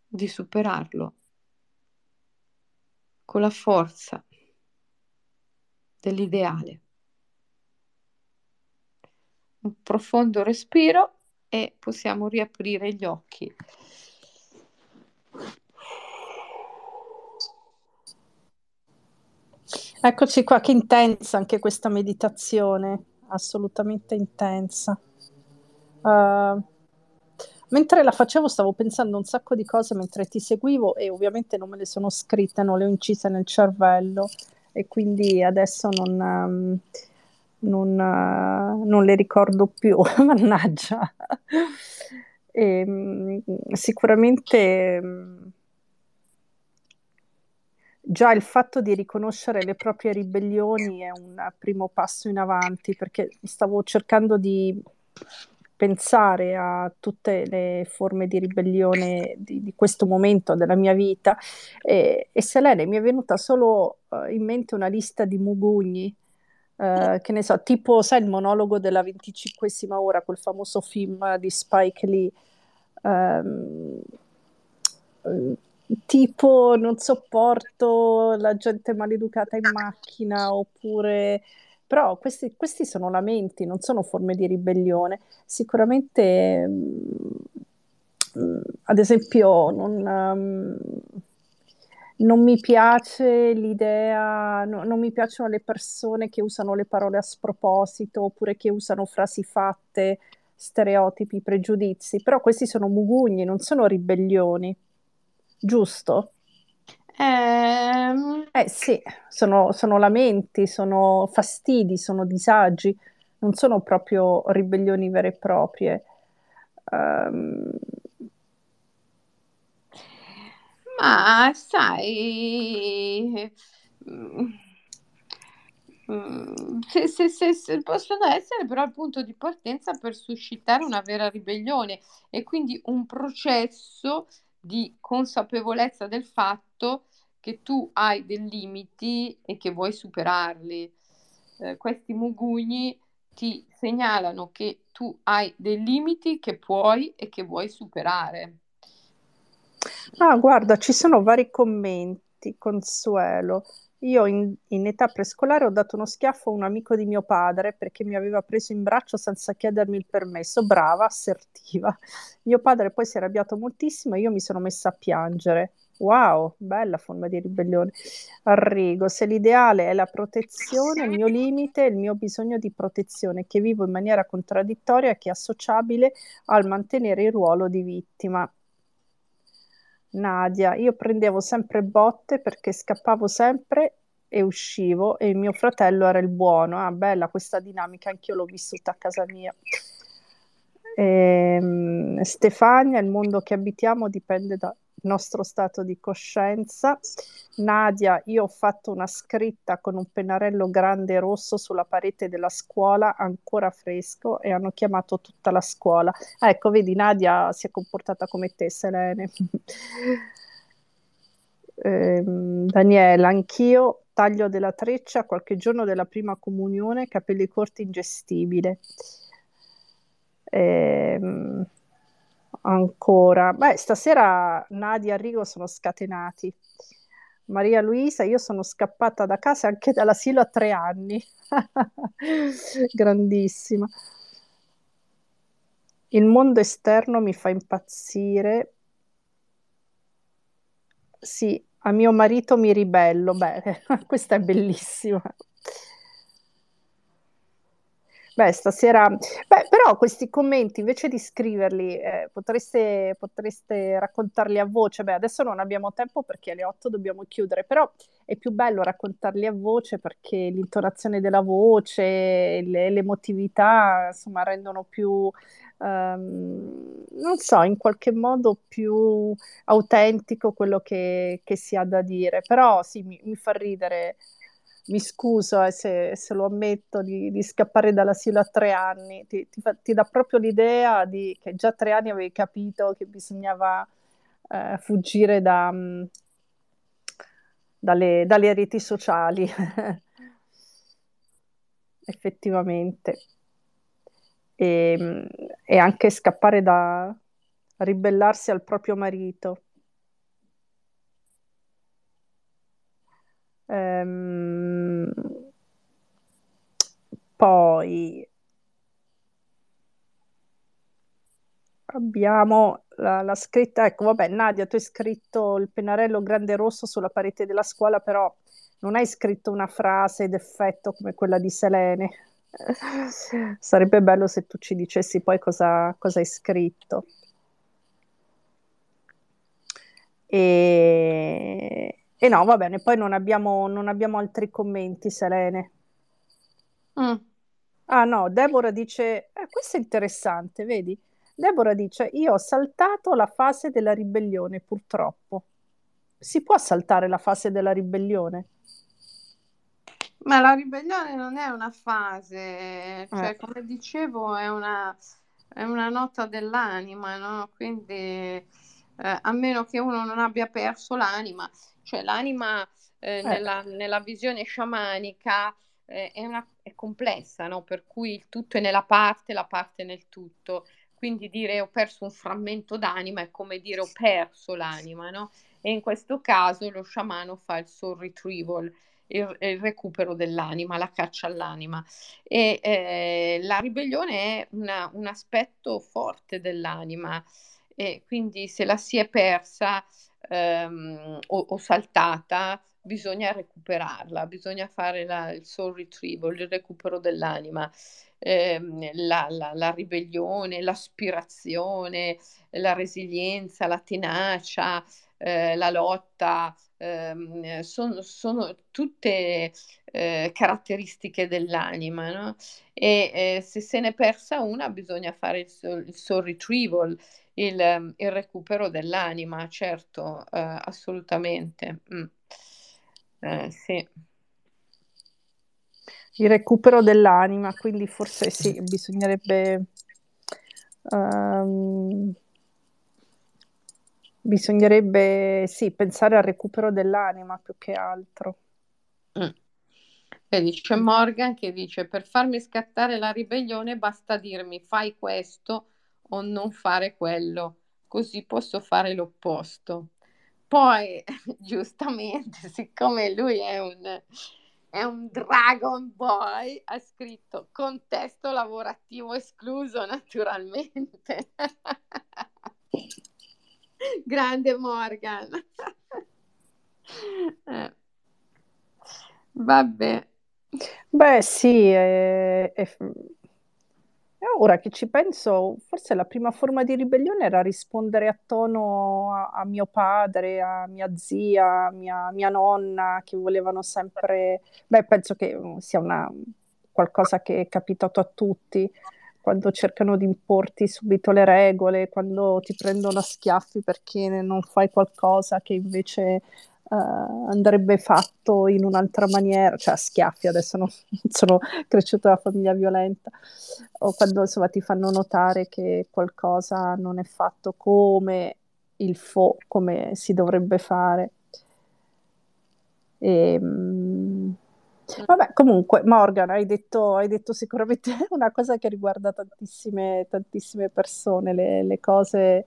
di superarlo con la forza dell'ideale. Un profondo respiro e possiamo riaprire gli occhi. Eccoci qua, che intensa anche questa meditazione, assolutamente intensa. Uh, mentre la facevo stavo pensando un sacco di cose mentre ti seguivo e ovviamente non me le sono scritte, non le ho incise nel cervello e quindi adesso non, um, non, uh, non, le ricordo più, mannaggia. E, um, sicuramente... Um, già il fatto di riconoscere le proprie ribellioni è un primo passo in avanti, perché stavo cercando di pensare a tutte le forme di ribellione di, di questo momento della mia vita e, e Selene mi è venuta solo uh, in mente una lista di mugugni, uh, che ne so, tipo, sai, il monologo della venticinquesima ora, quel famoso film di Spike Lee. Um, tipo non sopporto la gente maleducata in macchina oppure però questi, questi sono lamenti, non sono forme di ribellione. Sicuramente, mm, ad esempio, non, um, non mi piace l'idea, no, non mi piacciono le persone che usano le parole a sproposito oppure che usano frasi fatte, stereotipi, pregiudizi, però questi sono mugugni, non sono ribellioni giusto? Ehm, Eh sì, sono, sono lamenti, sono fastidi, sono disagi, non sono proprio ribellioni vere e proprie. Ehm, ma sai, mm, mm, se, se- se- se possono essere però il punto di partenza per suscitare una vera ribellione e quindi un processo di consapevolezza del fatto che tu hai dei limiti e che vuoi superarli. Eh, questi mugugni ti segnalano che tu hai dei limiti che puoi e che vuoi superare. Ah, guarda, ci sono vari commenti, Consuelo. Io in, in, età prescolare ho dato uno schiaffo a un amico di mio padre perché mi aveva preso in braccio senza chiedermi il permesso. Brava, assertiva. Mio padre poi si è arrabbiato moltissimo e io mi sono messa a piangere. Wow, bella forma di ribellione. Arrigo, se l'ideale è la protezione, il mio limite è il mio bisogno di protezione che vivo in maniera contraddittoria che è associabile al mantenere il ruolo di vittima. Nadia, io prendevo sempre botte perché scappavo sempre e uscivo e mio fratello era il buono. Ah, bella questa dinamica, anch'io l'ho vissuta a casa mia. Ehm, Stefania, il mondo che abitiamo dipende da, nostro stato di coscienza. Nadia, io ho fatto una scritta con un pennarello grande rosso sulla parete della scuola, ancora fresco, e hanno chiamato tutta la scuola. Ecco, vedi, Nadia si è comportata come te, Selene. eh, Daniela, anch'io taglio della treccia qualche giorno della prima comunione, capelli corti ingestibile. Eh, ancora. Beh, stasera Nadia e Rigo sono scatenati. Maria Luisa, io sono scappata da casa anche dall'asilo a tre anni. Grandissima. Il mondo esterno mi fa impazzire. Sì, a mio marito mi ribello. Beh, questa è bellissima. Beh, stasera, beh, però questi commenti invece di scriverli, eh, potreste, potreste raccontarli a voce. Beh, adesso non abbiamo tempo perché alle 8 dobbiamo chiudere, però è più bello raccontarli a voce perché l'intonazione della voce, le, l'emotività, insomma, rendono più, ehm, non so, in qualche modo più autentico quello che, che si ha da dire. Però sì, mi, mi fa ridere mi scuso eh, se, se, lo ammetto, di, di, scappare dall'asilo a tre anni, ti, ti, fa, ti, dà proprio l'idea di, che già a tre anni avevi capito che bisognava eh, fuggire da, mh, mm, dalle, dalle reti sociali, effettivamente. E, mm, e anche scappare da ribellarsi al proprio marito. Ehm, poi abbiamo la, la scritta, ecco, vabbè, Nadia, tu hai scritto il pennarello grande rosso sulla parete della scuola, però non hai scritto una frase d'effetto come quella di Selene. Sarebbe bello se tu ci dicessi poi cosa, cosa hai scritto. E, e, no, va bene, poi non abbiamo, non abbiamo altri commenti, Selene. Mm. Ah no, Deborah dice, eh, questo è interessante, vedi? Deborah dice, io ho saltato la fase della ribellione, purtroppo. Si può saltare la fase della ribellione? Ma la ribellione non è una fase, cioè eh. come dicevo è una, è una nota dell'anima, no? Quindi eh, a meno che uno non abbia perso l'anima, cioè l'anima eh, eh. nella, nella, visione sciamanica eh, è, una, è complessa, no? Per cui il tutto è nella parte, la parte nel tutto. Quindi dire ho perso un frammento d'anima è come dire ho perso l'anima, no? E in questo caso lo sciamano fa il soul retrieval il, il recupero dell'anima, la caccia all'anima. E eh, la ribellione è una, un aspetto forte dell'anima e quindi se la si è persa ehm, o, o, saltata, bisogna recuperarla, bisogna fare la, il soul retrieval, il recupero dell'anima. Eh, la, la, la, ribellione, l'aspirazione, la resilienza, la tenacia, eh, la lotta, ehm, sono, sono, tutte eh, caratteristiche dell'anima, no? E eh, se se n'è persa una bisogna fare il, soul, il soul retrieval, il, il, recupero dell'anima, certo, eh, assolutamente. Mm. Eh, sì. Il recupero dell'anima, quindi forse sì, bisognerebbe... Um, Bisognerebbe, sì, pensare al recupero dell'anima più che altro. Mm. E dice Morgan che dice per farmi scattare la ribellione basta dirmi fai questo o non fare quello, così posso fare l'opposto. Poi, giustamente, siccome lui è un, è un Dragon Boy, ha scritto contesto lavorativo escluso naturalmente. Grande Morgan. eh. Vabbè. Beh, sì, è, è, ora che ci penso, forse la prima forma di ribellione era rispondere a tono a, a mio padre, a mia zia, a mia, mia, nonna, che volevano sempre... Beh, penso che sia una, qualcosa che è capitato a tutti, quando cercano di importi subito le regole, quando ti prendono a schiaffi perché non fai qualcosa che invece uh, andrebbe fatto in un'altra maniera, cioè a schiaffi, adesso non, sono cresciuta da famiglia violenta, o quando insomma ti fanno notare che qualcosa non è fatto come il fo, come si dovrebbe fare. E, um, Vabbè, comunque, Morgan, hai detto, hai detto sicuramente una cosa che riguarda tantissime, tantissime persone, le, le cose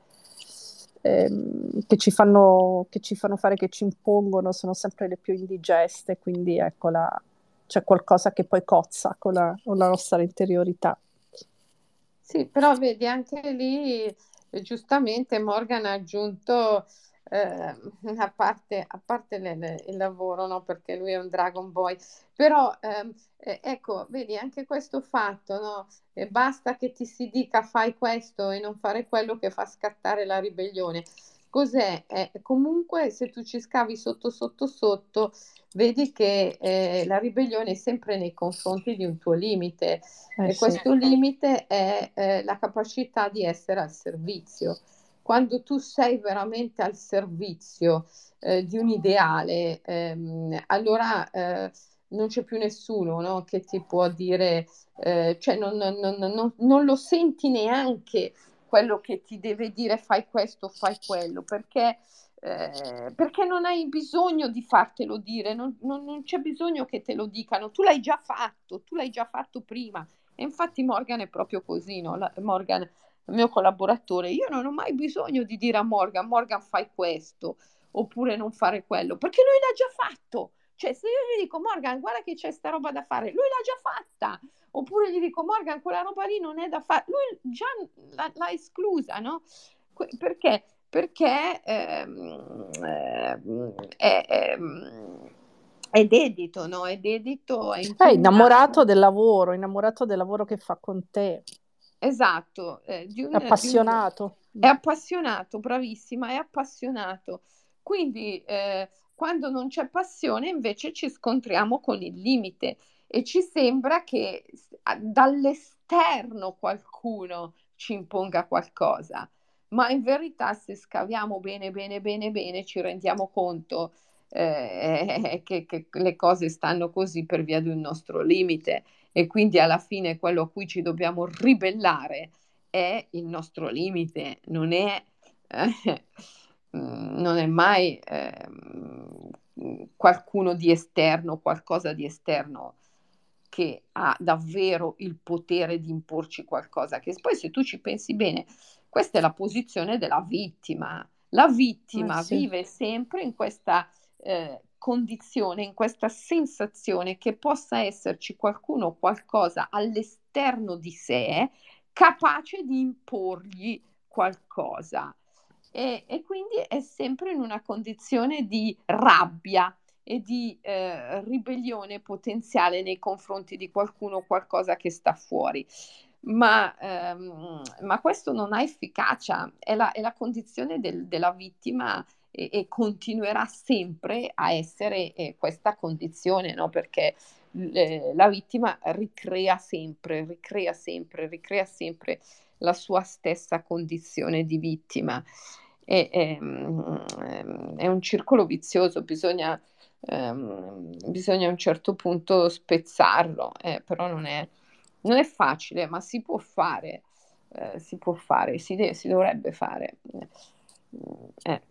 ehm, che, ci fanno, che ci fanno fare, che ci impongono, sono sempre le più indigeste, quindi ecco, la, c'è qualcosa che poi cozza con la, con la nostra interiorità. Sì, però vedi, anche lì giustamente Morgan ha aggiunto eh, a parte, a parte le, le, il lavoro, no? perché lui è un Dragon Boy, però ehm, eh, ecco, vedi anche questo fatto, no? Eh, basta che ti si dica fai questo e non fare quello che fa scattare la ribellione. Cos'è? Comunque se tu ci scavi sotto sotto sotto, vedi che eh, la ribellione è sempre nei confronti di un tuo limite eh, e sì. questo limite è eh, la capacità di essere al servizio quando tu sei veramente al servizio eh, di un ideale, ehm, allora eh, non c'è più nessuno no, che ti può dire, eh, cioè non, non, non, non, lo senti neanche quello che ti deve dire fai questo, fai quello, perché, eh, perché non hai bisogno di fartelo dire, non, c'è bisogno che te lo dicano, tu l'hai già fatto, tu l'hai già fatto prima. E infatti Morgan è proprio così, no? La, Morgan il mio collaboratore, io non ho mai bisogno di dire a Morgan, Morgan fai questo oppure non fare quello, perché lui l'ha già fatto. Cioè, se io gli dico Morgan, guarda che c'è sta roba da fare, lui l'ha già fatta. Oppure gli dico Morgan, quella roba lì non è da fare, lui già l'ha, l'ha esclusa, no? Que- perché? Perché ehm, ehm, è, ehm, è dedito, no? È dedito, è È innamorato del lavoro, innamorato del lavoro che fa con te. Esatto, eh, di un, appassionato. Di un, è appassionato, bravissima, è appassionato. Quindi eh, quando non c'è passione invece ci scontriamo con il limite e ci sembra che dall'esterno qualcuno ci imponga qualcosa, ma in verità se scaviamo bene, bene, bene, bene ci rendiamo conto eh, che, che le cose stanno così per via di un nostro limite e quindi alla fine quello a cui ci dobbiamo ribellare è il nostro limite, non è, eh, non è mai eh, qualcuno di esterno, qualcosa di esterno che ha davvero il potere di imporci qualcosa, che poi se tu ci pensi bene, questa è la posizione della vittima. La vittima eh sì. vive sempre in questa eh, condizione, in questa sensazione che possa esserci qualcuno o qualcosa all'esterno di sé capace di imporgli qualcosa. E, e, quindi è sempre in una condizione di rabbia e di eh, ribellione potenziale nei confronti di qualcuno o qualcosa che sta fuori. Ma, ehm, ma questo non ha efficacia, è la, è la condizione del, della vittima e, e, continuerà sempre a essere eh, questa condizione, no? perché eh, la vittima ricrea sempre, ricrea sempre, ricrea sempre la sua stessa condizione di vittima. E, e, ehm, è un circolo vizioso, bisogna ehm, bisogna a un certo punto spezzarlo, eh, però non è, non è, facile, ma si può fare, eh, si può fare, si, de- si dovrebbe fare. Eh.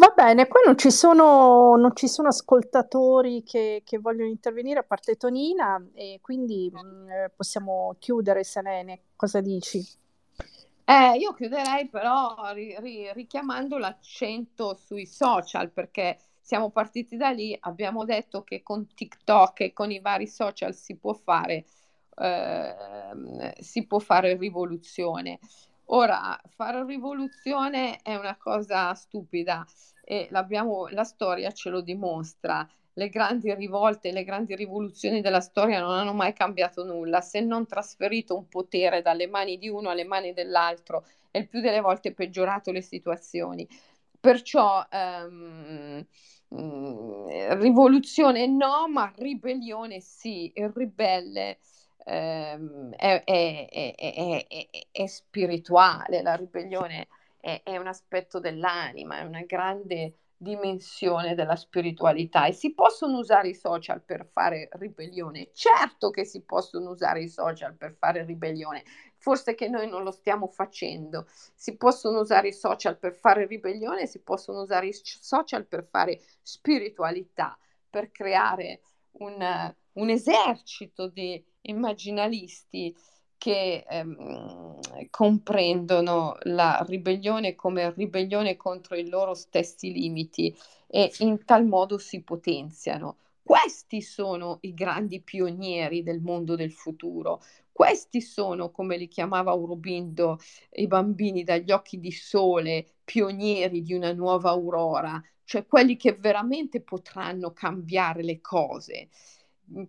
Va bene, qua non ci sono, non ci sono ascoltatori che, che, vogliono intervenire a parte Tonina e quindi mh, mm, eh, possiamo chiudere Selene, cosa dici? Eh, io chiuderei però ri- ri- richiamando l'accento sui social perché siamo partiti da lì, abbiamo detto che con TikTok e con i vari social si può fare, eh, si può fare rivoluzione. Ora, fare rivoluzione è una cosa stupida e la storia ce lo dimostra le grandi rivolte, le grandi rivoluzioni della storia non hanno mai cambiato nulla, se non trasferito un potere dalle mani di uno alle mani dell'altro e il più delle volte peggiorato le situazioni. Perciò ehm, rivoluzione no, ma ribellione sì, il ribelle ehm, è, è, è, è, spirituale, la ribellione è, un aspetto dell'anima, è una grande dimensione della spiritualità e si possono usare i social per fare ribellione. Certo che si possono usare i social per fare ribellione, forse che noi non lo stiamo facendo. Si possono usare i social per fare ribellione, si possono usare i social per fare spiritualità, per creare un, un esercito di immaginalisti che ehm, comprendono la ribellione come ribellione contro i loro stessi limiti e in tal modo si potenziano. Questi sono i grandi pionieri del mondo del futuro. Questi sono, come li chiamava Aurobindo, i bambini dagli occhi di sole, pionieri di una nuova aurora, cioè quelli che veramente potranno cambiare le cose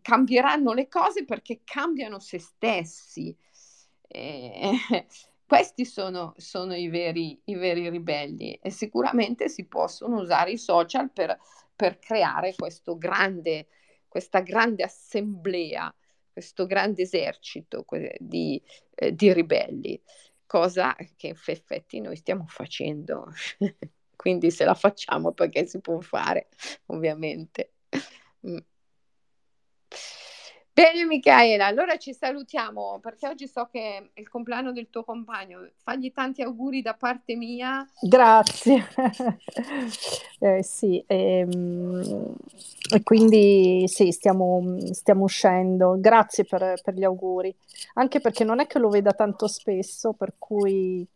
cambieranno le cose perché cambiano se stessi. Eh, questi sono, sono i, veri, i, veri, ribelli e sicuramente si possono usare i social per, per creare grande, questa grande assemblea, questo grande esercito di, eh, di ribelli, cosa che in effetti noi stiamo facendo. Quindi se la facciamo perché si può fare, ovviamente. Mm. Bene Michaela, allora ci salutiamo perché oggi so che è il compleanno del tuo compagno. Fagli tanti auguri da parte mia. Grazie. eh, sì, ehm, e quindi sì, stiamo, stiamo uscendo. Grazie per, per, gli auguri, anche perché non è che lo veda tanto spesso, per cui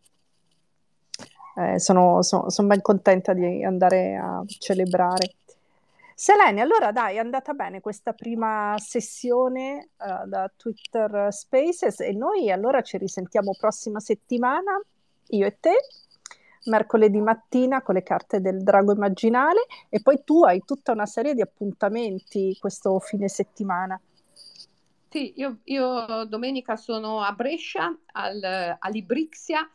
eh, sono, sono, sono ben contenta di andare a celebrare. Selene, allora dai, è andata bene questa prima sessione uh, da Twitter Spaces e noi allora ci risentiamo prossima settimana, io e te, mercoledì mattina con le carte del drago immaginale e poi tu hai tutta una serie di appuntamenti questo fine settimana. Sì, io, io domenica sono a Brescia, al, a Librixia,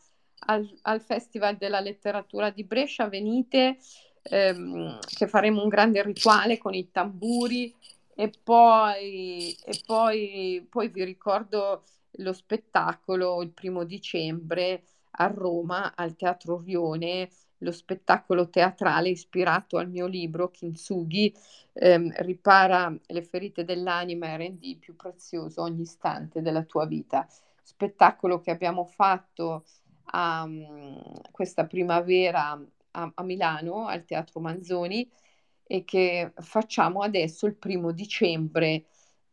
al, al, Festival della Letteratura di Brescia. Venite, ehm, che faremo un grande rituale con i tamburi e poi, e poi, poi vi ricordo lo spettacolo il primo dicembre a Roma al Teatro Rione, lo spettacolo teatrale ispirato al mio libro Kintsugi, ehm, ripara le ferite dell'anima e rendi più prezioso ogni istante della tua vita. Spettacolo che abbiamo fatto um, questa primavera a, a Milano al Teatro Manzoni e che facciamo adesso il primo dicembre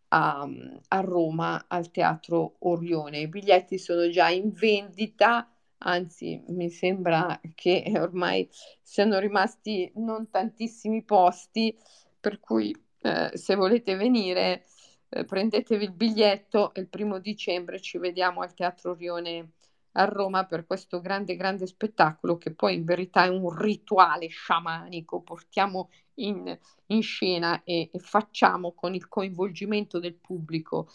a, a, Roma al Teatro Orione. I biglietti sono già in vendita, anzi mi sembra che ormai siano rimasti non tantissimi posti, per cui eh, se volete venire eh, prendetevi il biglietto il primo dicembre ci vediamo al Teatro Orione a Roma per questo grande, grande spettacolo che poi in verità è un rituale sciamanico, portiamo in, in scena e, e facciamo con il coinvolgimento del pubblico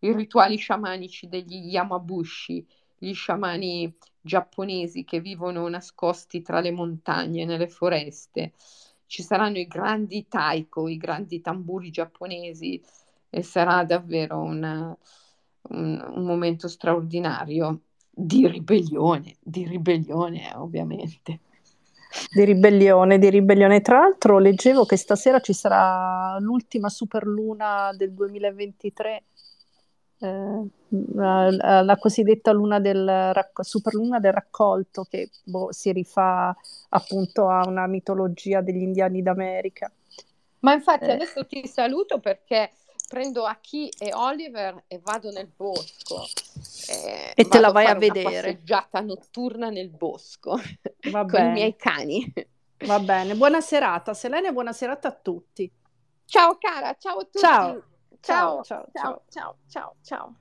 i rituali sciamanici degli Yamabushi, gli sciamani giapponesi che vivono nascosti tra le montagne, nelle foreste. Ci saranno i grandi taiko, i grandi tamburi giapponesi e sarà davvero una, un, un momento straordinario di ribellione, di ribellione ovviamente. Di ribellione, di ribellione. Tra l'altro leggevo che stasera ci sarà l'ultima superluna del 2023, eh, la, la, cosiddetta luna del, superluna del raccolto che boh, si rifà appunto a una mitologia degli indiani d'America. Ma infatti eh. adesso ti saluto perché prendo Aki e Oliver e vado nel bosco. Eh, e te la vai a, a vedere. Una passeggiata notturna nel bosco Va con bene. i miei cani. Va bene, buona serata Selene, buona serata a tutti. Ciao cara, ciao a tutti. Ciao, ciao, ciao, ciao, ciao, ciao. ciao.